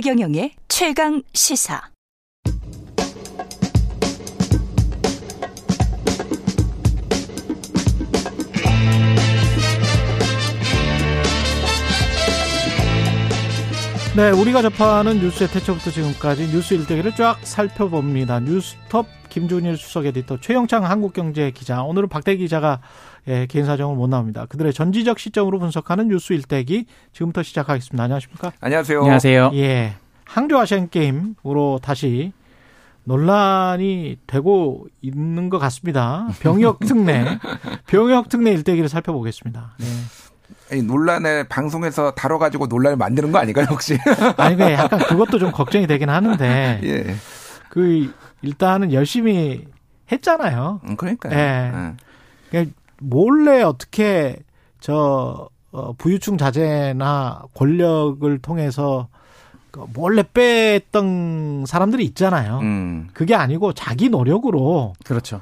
최경영의 최강 시사. 네, 우리가 접하는 뉴스의 태초부터 지금까지 뉴스 일대기를 쫙 살펴봅니다. 뉴스톱 김준일 수석 에디터, 최영창 한국경제 기자, 오늘은 박대 기자가 예, 개인 사정을 못 나옵니다. 그들의 전지적 시점으로 분석하는 뉴스 일대기 지금부터 시작하겠습니다. 안녕하십니까? 안녕하세요. 안녕하세요. 예, 항저 아시안 게임으로 다시 논란이 되고 있는 것 같습니다. 병역 특례, 병역 특례 일대기를 살펴보겠습니다. 네. 이 논란을 방송에서 다뤄가지고 논란을 만드는 거 아닌가요, 혹시? 아니, 그 약간 그것도 좀 걱정이 되긴 하는데. 예. 그, 일단은 열심히 했잖아요. 음, 그러니까요. 예. 예. 몰래 어떻게 저, 어, 부유층 자제나 권력을 통해서 그 몰래 뺐던 사람들이 있잖아요. 음. 그게 아니고 자기 노력으로 그렇죠.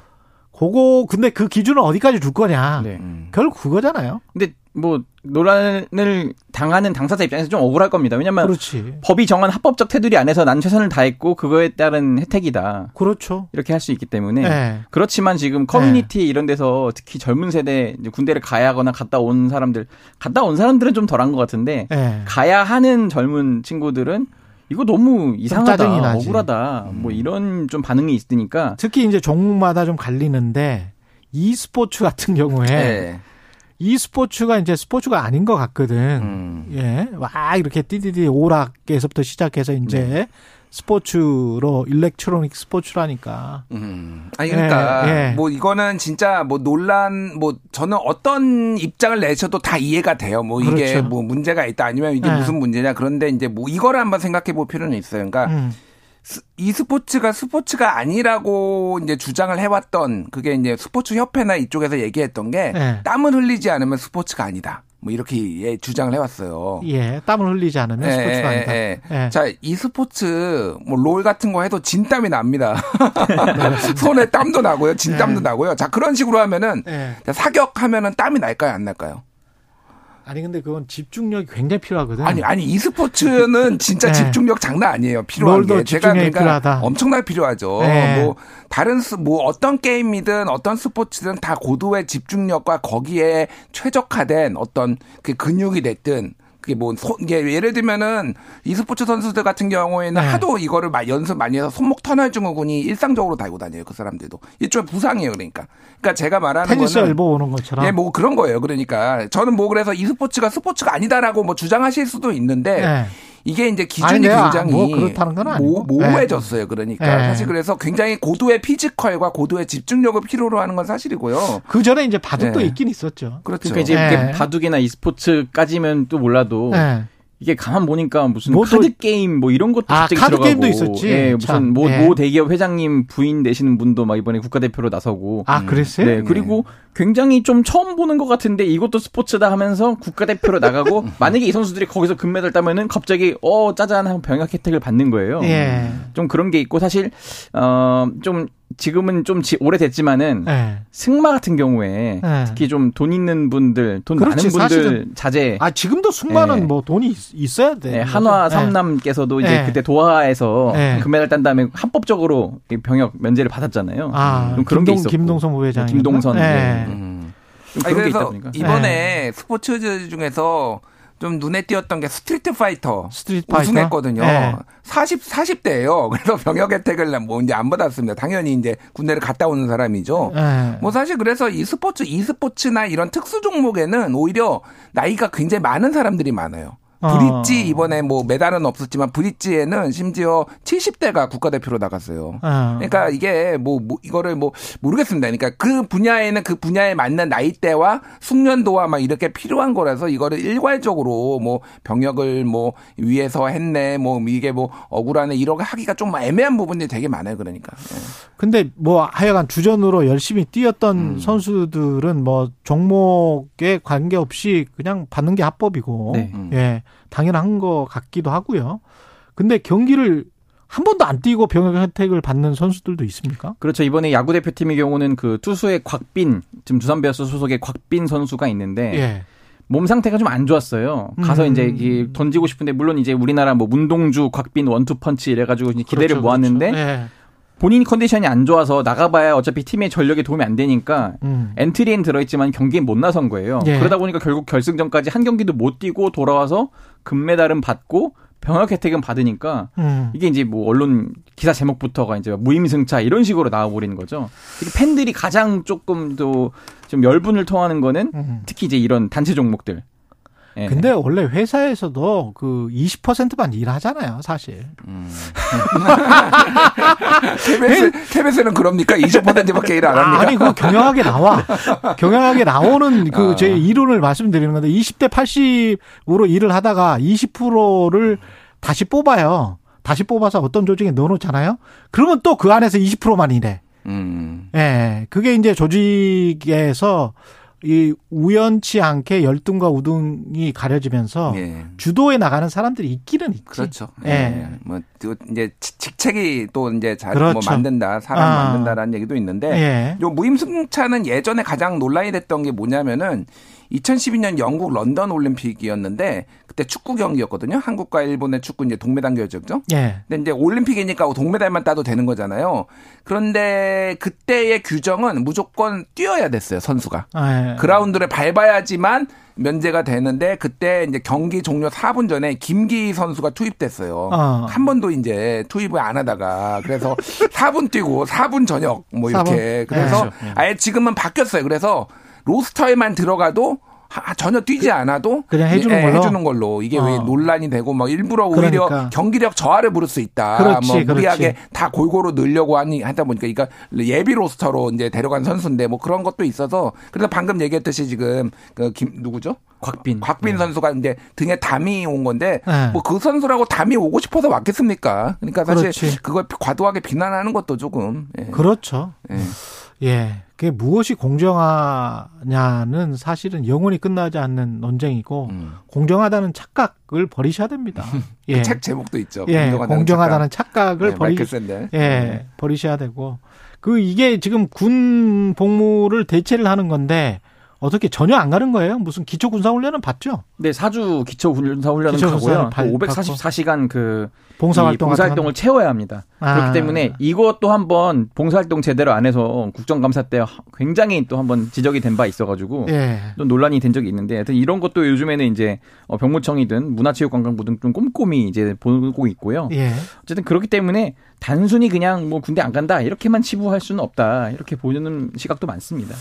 그거 근데 그 기준은 어디까지 줄 거냐. 네. 음. 결국 그거잖아요. 근데 뭐 논란을 당하는 당사자 입장에서 좀 억울할 겁니다. 왜냐면 그렇지. 법이 정한 합법적 테두리 안에서 난 최선을 다했고 그거에 따른 혜택이다. 그렇죠. 이렇게 할 수 있기 때문에 네. 그렇지만 지금 커뮤니티 이런 데서 특히 젊은 세대 이제 군대를 가야 하거나 갔다 온 사람들 갔다 온 사람들은 좀 덜한 것 같은데 네. 가야 하는 젊은 친구들은 이거 너무 이상하다. 억울하다, 뭐 이런 좀 반응이 있으니까 특히 이제 종목마다 좀 갈리는데 e스포츠 같은 경우에 예. e스포츠가 이제 스포츠가 아닌 것 같거든. 음. 예. 와, 이렇게 띠디디 오락에서부터 시작해서 이제 네. 스포츠로 일렉트로닉 스포츠라니까. 음. 아니 그러니까 예, 예. 뭐 이거는 진짜 뭐 논란 뭐 저는 어떤 입장을 내셔도 다 이해가 돼요. 뭐 이게 그렇죠. 뭐 문제가 있다 아니면 이게 예. 무슨 문제냐 그런데 이제 뭐 이거를 한번 생각해 볼 필요는 있어요. 그러니까 음. 스- 이 스포츠가 스포츠가 아니라고 이제 주장을 해왔던 그게 이제 스포츠 협회나 이쪽에서 얘기했던 게 예. 땀을 흘리지 않으면 스포츠가 아니다. 뭐 이렇게 예, 주장을 해왔어요. 예. 땀을 흘리지 않으면 예, 스포츠가 예, 아니다. 예. 예. 자, 이 스포츠 뭐 롤 같은 거 해도 진땀이 납니다. 손에 땀도 나고요, 진땀도 예. 나고요. 자 그런 식으로 하면은 예. 자, 사격하면은 땀이 날까요, 안 날까요? 아니 근데 그건 집중력이 굉장히 필요하거든. 아니 아니 이 스포츠는 진짜 네. 집중력 장난 아니에요. 필요한 게 제가 그러니까 필요하다. 엄청나게 필요하죠. 네. 뭐 다른 스, 뭐 어떤 게임이든 어떤 스포츠든 다 고도의 집중력과 거기에 최적화된 어떤 그 근육이 됐든 그게 뭐 손, 이게 예를 들면은 이 스포츠 선수들 같은 경우에는 네. 하도 이거를 막 연습 많이 해서 손목 터널 증후군이 일상적으로 달고 다녀요. 그 사람들도 일종의 부상이에요. 그러니까. 그러니까 제가 말하는 테니스 거는 elbow 오는 것처럼. 예, 뭐 그런 거예요. 그러니까 저는 뭐 그래서 e스포츠가 스포츠가 아니다라고 뭐 주장하실 수도 있는데 예. 이게 이제 아니, 기준이 내가 굉장히 뭐 그렇다는 건 아니고. 모, 모호해졌어요. 그러니까 네. 사실 그래서 굉장히 고도의 피지컬과 고도의 집중력을 필요로 하는 건 사실이고요. 그 전에 이제 바둑도 예. 있긴 있었죠. 그렇죠. 그러니까 이제 네. 바둑이나 e스포츠까지면 또 몰라도 예. 이게 가만 보니까 무슨 뭐 또- 카드 게임 뭐 이런 것도 아, 갑자기 카드 들어가고 게임도 있었지. 예, 참, 무슨 모, 예. 모 대기업 회장님 부인 되시는 분도 막 이번에 국가대표로 나서고 아, 그랬어요? 네, 그리고 굉장히 좀 처음 보는 것 같은데 이것도 스포츠다 하면서 국가대표로 나가고 만약에 이 선수들이 거기서 금메달 따면은 갑자기 어 짜잔 하고 병역 혜택을 받는 거예요. 예. 좀 그런 게 있고 사실 어좀 지금은 좀 지- 오래됐지만은 예. 승마 같은 경우에 예. 특히 좀 돈 있는 분들, 돈 그렇지, 많은 분들 사실은. 자제 아, 지금도 승마는 예. 뭐 돈이 있- 있어야 돼. 네, 한화 예. 삼남께서도 이제 예. 그때 도하에서 예. 금메달 딴 다음에 합법적으로 이 병역 면제를 받았잖아요. 아, 좀 그런 게 김동, 있었고. 김동선 부회장. 김동선. 예. 네. 음. 좀 아니, 그런 게 있다 보니까. 이번에 스포츠 중에서 좀 눈에 띄었던 게 스트리트 파이터 스트리트 파이터? 우승했거든요. 예. 40 40대예요. 그래서 병역 혜택을 뭐 이제 안 받았습니다. 당연히 이제 군대를 갔다 오는 사람이죠. 예. 뭐 사실 그래서 e스포츠, e스포츠나 이런 특수 종목에는 오히려 나이가 굉장히 많은 사람들이 많아요. 브릿지 어. 이번에 뭐 메달은 없었지만 브릿지에는 심지어 70대가 국가대표로 나갔어요. 어. 그러니까 이게 뭐, 뭐 이거를 뭐 모르겠습니다. 그러니까 그 분야에는 그 분야에 맞는 나이대와 숙련도와 막 이렇게 필요한 거라서 이거를 일괄적으로 뭐 병역을 뭐 위해서 했네 뭐 이게 뭐 억울하네 이렇게 하기가 좀 애매한 부분들이 되게 많아요. 그러니까. 예. 근데 뭐 하여간 주전으로 열심히 뛰었던 음. 선수들은 뭐 종목에 관계없이 그냥 받는 게 합법이고 네. 음. 예 당연한 것 같기도 하고요. 근데 경기를 한 번도 안 뛰고 병역 혜택을 받는 선수들도 있습니까? 그렇죠. 이번에 야구 대표팀의 경우는 그 투수의 곽빈, 지금 두산 베어스 소속의 곽빈 선수가 있는데 예. 몸 상태가 좀 안 좋았어요. 가서 음. 이제 이 던지고 싶은데 물론 이제 우리나라 뭐 문동주, 곽빈 원투펀치 이래 가지고 이제 기대를 그렇죠, 모았는데 그렇죠. 예. 본인 컨디션이 안 좋아서 나가봐야 어차피 팀의 전력에 도움이 안 되니까 음. 엔트리엔 들어있지만 경기에 못 나선 거예요. 예. 그러다 보니까 결국 결승전까지 한 경기도 못 뛰고 돌아와서 금메달은 받고 병역 혜택은 받으니까 음. 이게 이제 뭐 언론 기사 제목부터가 이제 무임승차 이런 식으로 나와버리는 거죠. 팬들이 가장 조금 더좀 열분을 통하는 거는 음. 특히 이제 이런 단체 종목들. 예. 근데 원래 회사에서도 그 20%만 일하잖아요, 사실. KBS, KBS는 그럽니까? 20%밖에 일 안 합니까? 아니, 그 경영학에 나와. 경영학에 나오는 그 아. 제 이론을 말씀드리는 건데 20대 80으로 일을 하다가 20%를 다시 뽑아요. 다시 뽑아서 어떤 조직에 넣어놓잖아요. 그러면 또 그 안에서 20%만 일해. 음. 예. 그게 이제 조직에서 이 우연치 않게 열등과 우등이 가려지면서 예. 주도에 나가는 사람들이 있기는 있지. 그렇죠. 예. 예. 뭐, 또 이제 직- 직책이 또 이제 잘뭐 그렇죠. 만든다, 사람 아. 만든다라는 얘기도 있는데, 예. 요 무임승차는 예전에 가장 논란이 됐던 게 뭐냐면은 2012년 영국 런던 올림픽이었는데 그때 축구 경기였거든요. 한국과 일본의 축구 이제 동메달 결정죠. 예. 근데 이제 올림픽이니까 동메달만 따도 되는 거잖아요. 그런데 그때의 규정은 무조건 뛰어야 됐어요, 선수가. 예. 그라운드를 밟아야지만 면제가 되는데 그때 이제 경기 종료 4분 전에 김기 선수가 투입됐어요. 어. 한 번도 이제 투입을 안 하다가 그래서 4분 뛰고 4분 저녁 뭐 이렇게 4분. 그래서 네. 아예 지금은 바뀌었어요. 그래서 로스터에만 들어가도 하- 전혀 뛰지 않아도 그냥 해주는 예, 걸로? 해주는 걸로 이게 왜 어. 논란이 되고 막 일부러 오히려 그러니까. 경기력 저하를 부를 수 있다. 그렇지, 뭐 무리하게 그렇지. 다 골고루 늘려고 하니 하다 보니까 이거 예비 로스터로 이제 데려간 선수인데 뭐 그런 것도 있어서 그래서 방금 얘기했듯이 지금 그 김 누구죠? 곽빈. 곽빈 선수가 이제 등에 담이 온 건데 네. 뭐그 선수라고 담이 오고 싶어서 왔겠습니까? 그러니까 사실 그렇지. 그걸 과도하게 비난하는 것도 조금 예. 그렇죠. 예. 예. 그게 무엇이 공정하냐는 사실은 영원히 끝나지 않는 논쟁이고 음. 공정하다는 착각을 버리셔야 됩니다. 예. 책 제목도 있죠. 예. 공정하다는 공정하다는 착각 을 네, 버리 마이클. 예. 버리셔야 되고 그 이게 지금 군 복무를 대체를 하는 건데 어떻게 전혀 안 가는 거예요? 무슨 기초 군사 훈련은 받죠? 네, 사주 기초 군사 훈련은 가고요. 발- 544시간 그 봉사 이 활동 활동 을 채워야 합니다. 아. 그렇기 때문에 이것도 한번 봉사 활동 제대로 안 해서 국정감사 때 굉장히 또 한번 지적이 된 바 있어 가지고 예. 또 논란이 된 적이 있는데 하여튼 이런 것도 요즘에는 이제 어, 병무청이든 문화체육관광부 등좀 꼼꼼히 이제 보고 있고요. 예. 어쨌든 그렇기 때문에 단순히 그냥 뭐 군대 안 간다 이렇게만 치부할 수는 없다 이렇게 보는 시각도 많습니다.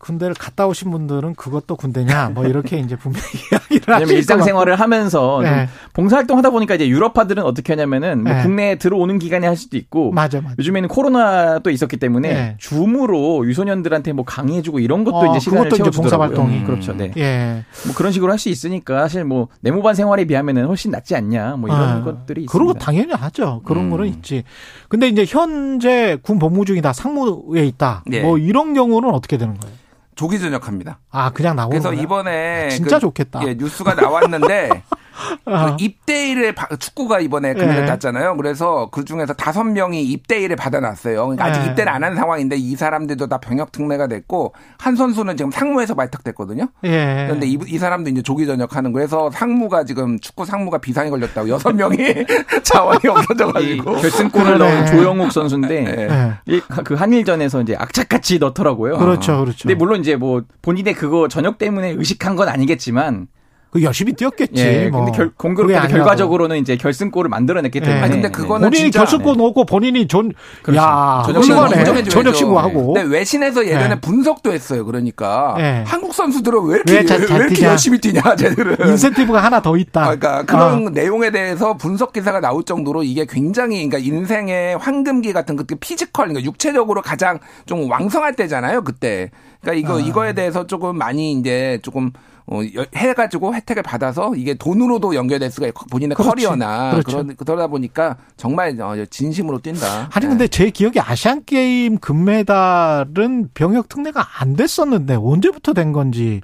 군대를 갔다 오신 분들은 그것도 군대냐 뭐 이렇게 이제 분명히 이야기를 것 일상생활을 하면서 좀 네. 봉사활동 하다 보니까 이제 유럽파들은 어떻게 하냐면은 뭐 네. 국내에 들어오는 기간에 할 수도 있고. 맞아 맞아. 요즘에는 코로나도 있었기 때문에 네. 줌으로 유소년들한테 뭐 강의해주고 이런 것도 어, 이제 시간을 그것도 채워주더라고요. 봉사활동이. 음, 그렇죠. 네. 예. 뭐 그런 식으로 할 수 있으니까 사실 뭐 내무반 생활에 비하면은 훨씬 낫지 않냐 뭐 이런 아, 것들이 있습니다. 그러고 당연히 하죠. 그런 음. 거는 있지. 근데 이제 현재 군 복무 중이다, 상무에 있다. 예. 뭐 이런 경우는 어떻게 되는 거예요? 조기 전역합니다. 아, 그냥 나오는 그래서 거야? 이번에 진짜 그, 좋겠다. 예, 뉴스가 나왔는데 아, 그 입대일을 바- 축구가 이번에 예. 땄잖아요. 그래서 그 중에서 다섯 명이 입대일을 받아놨어요. 그러니까 아직 예. 입대를 안 한 상황인데 이 사람들도 다 병역 특례가 됐고 한 선수는 지금 상무에서 발탁됐거든요. 예. 그런데 이, 이 사람도 이제 조기 전역하는 그래서 상무가 지금 축구 상무가 비상이 걸렸다고 여섯 명이 자원이 이 없어져가지고 결승골을. 넣은 조영욱 선수인데 예. 예. 이- 그 한일전에서 이제 악착같이 넣더라고요. 그렇죠, 그렇죠. 근데 물론 이제 뭐 본인의 그거 전역 때문에 의식한 건 아니겠지만 그 열심히 뛰었겠지. 예, 뭐. 근데 결, 공교롭게. 결과적으로는 이제 결승골을 만들어냈기 예. 때문에 아니, 근데 그거는 본인이 진짜- 결승골 넣고 본인이 전, 그렇죠. 야, 전역 훌륭하네. 신고 인정해줘야죠. 전역 신고하고. 근데 외신에서 예전에 네. 분석도 했어요. 그러니까 네. 한국 선수들은 왜 이렇게 왜 잘- 왜, 잘 이렇게 뛰냐. 열심히 뛰냐, 쟤들은. 인센티브가 하나 더 있다. 아, 그러니까 그런 어. 내용에 대해서 분석 기사가 나올 정도로 이게 굉장히 그러니까 인생의 황금기 같은 그 physical 그러니까 육체적으로 가장 좀 왕성할 때잖아요 그때 그러니까 이거 아. 이거에 대해서 조금 많이 이제 조금 어, 여- 해가지고 혜택을 받아서 이게 돈으로도 연결될 수가 있고 본인의 그렇지. 커리어나 그렇죠. 그런 그러다 보니까 정말 어, 진심으로 뛴다. 아니 네. 근데 제 기억에 아시안 게임 금메달은 병역 특례가 안 됐었는데 언제부터 된 건지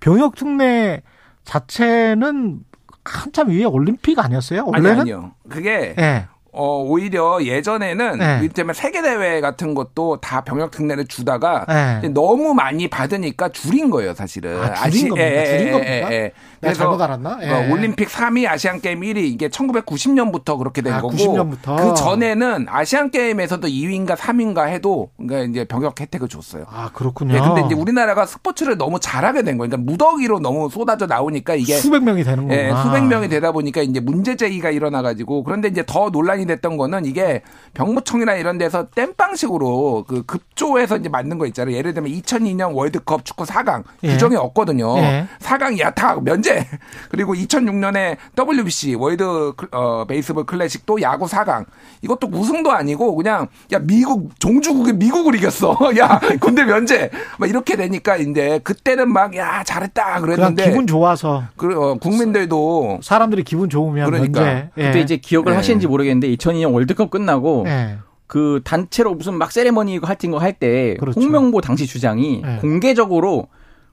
병역 특례 자체는 한참 위에 올림픽 아니었어요? 아니 원래는 아니 요. 그게 예. 어, 오히려 예전에는 네. 이때면 세계 대회 같은 것도 다 병역 특례를 주다가 네. 너무 많이 받으니까 줄인 거예요, 사실은. 아, 줄인 겁니까? 줄인 겁니까? 내가 그래서 잘못 알았나? 예. 어, 올림픽 3위, 아시안 게임 1위 이게 1990년부터 그렇게 된 아, 거고 90년부터. 그 전에는 아시안 게임에서도 2위인가 3위인가 해도 그러니까 이제 병역 혜택을 줬어요. 아, 그렇군요. 네, 근데 이제 우리나라가 스포츠를 너무 잘하게 된 거예요. 그러니까 무더기로 너무 쏟아져 나오니까 이게 수백 명이 되는 거구나. 예, 수백 명이 되다 보니까 이제 문제 제기가 일어나 가지고 그런데 이제 더 논란이 됐던 거는 이게 병무청이나 이런 데서 땜빵식으로 그 급조해서 이제 만든 거 있잖아요. 예를 들면 2002년 월드컵 축구 4강 예. 규정이 없거든요. 예. 4강 야 다 면제 그리고 2006년에 WBC 월드 클- 어, 베이스볼 클래식도 야구 4강 이것도 우승도 아니고 그냥 야 미국 종주국이 미국을 이겼어. 야 군대 면제 막 이렇게 되니까 이제 그때는 막 야 잘했다 그랬는데 기분 좋아서 그, 어, 국민들도 사람들이 기분 좋으면 그러니까. 면제. 예. 그때 이제 기억을 네. 하시는지 모르겠는데 2002년 월드컵 끝나고 예. 그 단체로 무슨 막 세레머니 같은 거 할때 그렇죠. 홍명보 당시 주장이 네. 공개적으로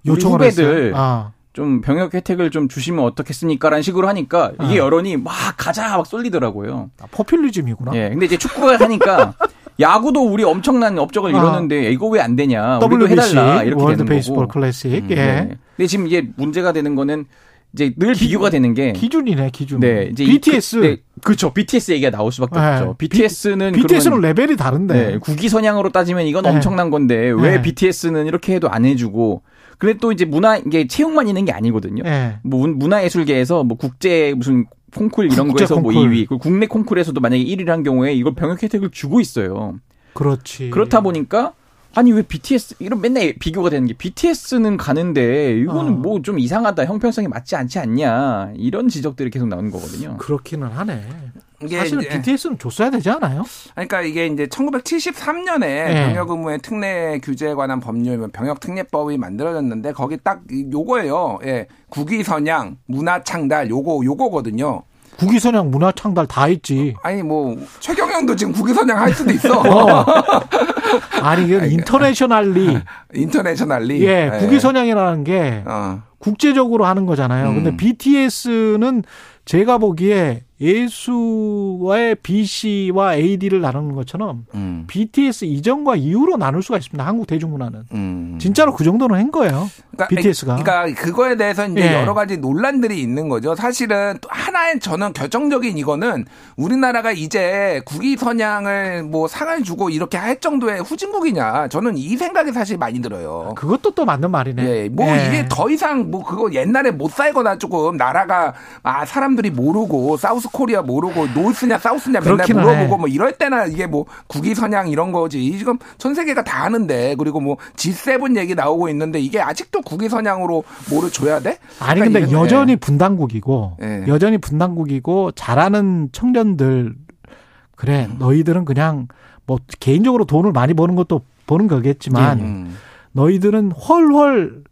우리 요청을 후배들. 아. 좀 병역 혜택을 좀 주시면 어떻겠습니까라는 식으로 하니까 이게 아. 여론이 막 가자 막 쏠리더라고요. 아, 포퓰리즘이구나. 예. 근데 이제 축구가 하니까 야구도 우리 엄청난 업적을 아. 이뤘는데 이거 왜 안 되냐? 우리도 WBC 해달라 이렇게 월드 되는 베이스볼 거고. 클래식. 음, 예. 네. 근데 지금 이게 문제가 되는 거는 이제 늘 비교가 되는 게 기준이네, 기준. 네, 이제 BTS. 이, 그, 네, 그렇죠. BTS 얘기가 나올 수밖에 네. 없죠. BTS는 BTS는 레벨이 다른데. 네, 국위 선양으로 따지면 이건 네. 엄청난 건데 왜 네. BTS는 이렇게 해도 안 해주고 근데 또 이제 문화 이게 채용만 있는 게 아니거든요. 예. 뭐 문- 문화예술계에서 뭐 국제 무슨 콩쿨 이런 거에서 뭐 콩쿨. 2위, 그리고 국내 콩쿨에서도 만약에 1위를 한 경우에 이걸 병역 혜택을 주고 있어요. 그렇지. 그렇다 보니까 아니 왜 BTS 이런 맨날 비교가 되는 게 BTS는 가는데 이거는 어. 뭐좀 이상하다 형평성이 맞지 않지 않냐 이런 지적들이 계속 나오는 거거든요. 그렇기는 하네. 사실은 이제- BTS는 줬어야 되지 않아요? 그러니까 이게 이제 1973년에 네. 병역 의무의 특례 규제에 관한 법률 병역 특례법이 만들어졌는데 거기 딱 이- 요거예요. 예. 국위 선양, 문화 창달 요거 요거거든요. 국위선양 문화창달 다 있지. 아니 뭐 최경영도 지금 국위 선양 할 수도 있어. 어. 아니, 이건 인터내셔널리. 인터내셔널리. 예, 국위선양이라는 게 어. 국제적으로 하는 거잖아요. 근데 음. BTS는 제가 보기에 예수와의 BC와 AD를 나누는 것처럼 음. BTS 이전과 이후로 나눌 수가 있습니다. 한국 대중문화는. 음. 진짜로 그 정도는 한 거예요. 그러니까, BTS가. 그러니까 그거에 대해서 이제 예. 여러 가지 논란들이 있는 거죠. 사실은 또 하나의 저는 결정적인 이거는 우리나라가 이제 국위 선양을 뭐 상을 주고 이렇게 할 정도의 후진국이냐. 저는 이 생각이 사실 많이 들어요. 그것도 또 맞는 말이네. 예, 뭐 예. 이게 더 이상 뭐 그거 옛날에 못 살거나 조금 나라가 아 사람들이 모르고 사우스 코리아 모르고 노스냐 사우스냐 맨날 물어보고 해. 뭐 이럴 때나 이게 뭐 국위 선양 이런 거지 지금 전 세계가 다 아는데 그리고 뭐 G7 얘기 나오고 있는데 이게 아직도 국위 선양으로 뭐를 줘야 돼? 아니 그러니까 근데 여전히 분단국이고 예. 여전히 분단국이고 잘하는 청년들 그래 음. 너희들은 그냥 뭐 개인적으로 돈을 많이 버는 것도 버는 거겠지만 음. 너희들은 헐헐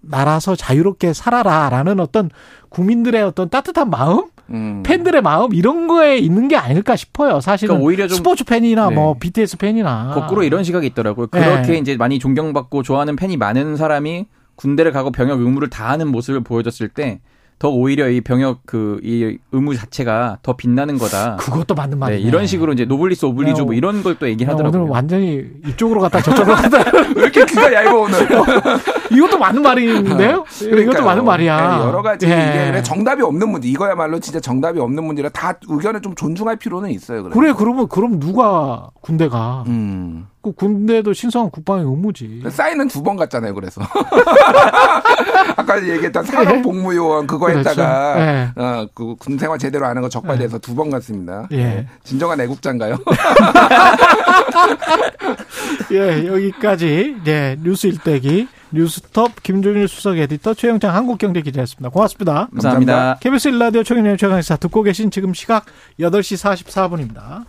날아서 자유롭게 살아라라는 어떤 국민들의 어떤 따뜻한 마음, 음. 팬들의 마음 이런 거에 있는 게 아닐까 싶어요. 사실은 그러니까 오히려 좀- 스포츠 팬이나 네. 뭐 BTS 팬이나 거꾸로 이런 시각이 있더라고요. 그렇게 네. 이제 많이 존경받고 좋아하는 팬이 많은 사람이 군대를 가고 병역 의무를 다하는 모습을 보여줬을 때 더 오히려 이 병역 그 이 의무 자체가 더 빛나는 거다. 그것도 맞는 네, 말이네. 이런 식으로 이제 노블리스 오블리주 뭐 네, 이런 걸 또 얘기를 나 오늘 하더라고요. 완전히 이쪽으로 갔다 저쪽으로 갔다 왜 이렇게 귀가 얇아 오늘? 이것도 맞는 말인데요? 이것도 그러니까요. 맞는 말이야. 네, 여러 가지 예. 이게 정답이 없는 문제. 이거야말로 진짜 정답이 없는 문제라 다 의견을 좀 존중할 필요는 있어요. 그래. 그래 그러면 그럼 누가 군대 가 음. 그 군대도 신성한 국방의 의무지. 싸이는 두 번 갔잖아요. 그래서 아까 얘기했던 산업복무요원 그거 그렇죠. 했다가 네. 어, 그 군생활 제대로 안 한 거 적발돼서 두번 갔습니다. 예. 네. 진정한 애국자인가요? 예, 여기까지 예, 뉴스 일대기 뉴스톱 김준일 수석 에디터 최영창 한국경제 기자였습니다. 고맙습니다. 감사합니다. 감사합니다. KBS 일라디오 최경영 최강시사 듣고 계신 지금 시각 8시 44분입니다.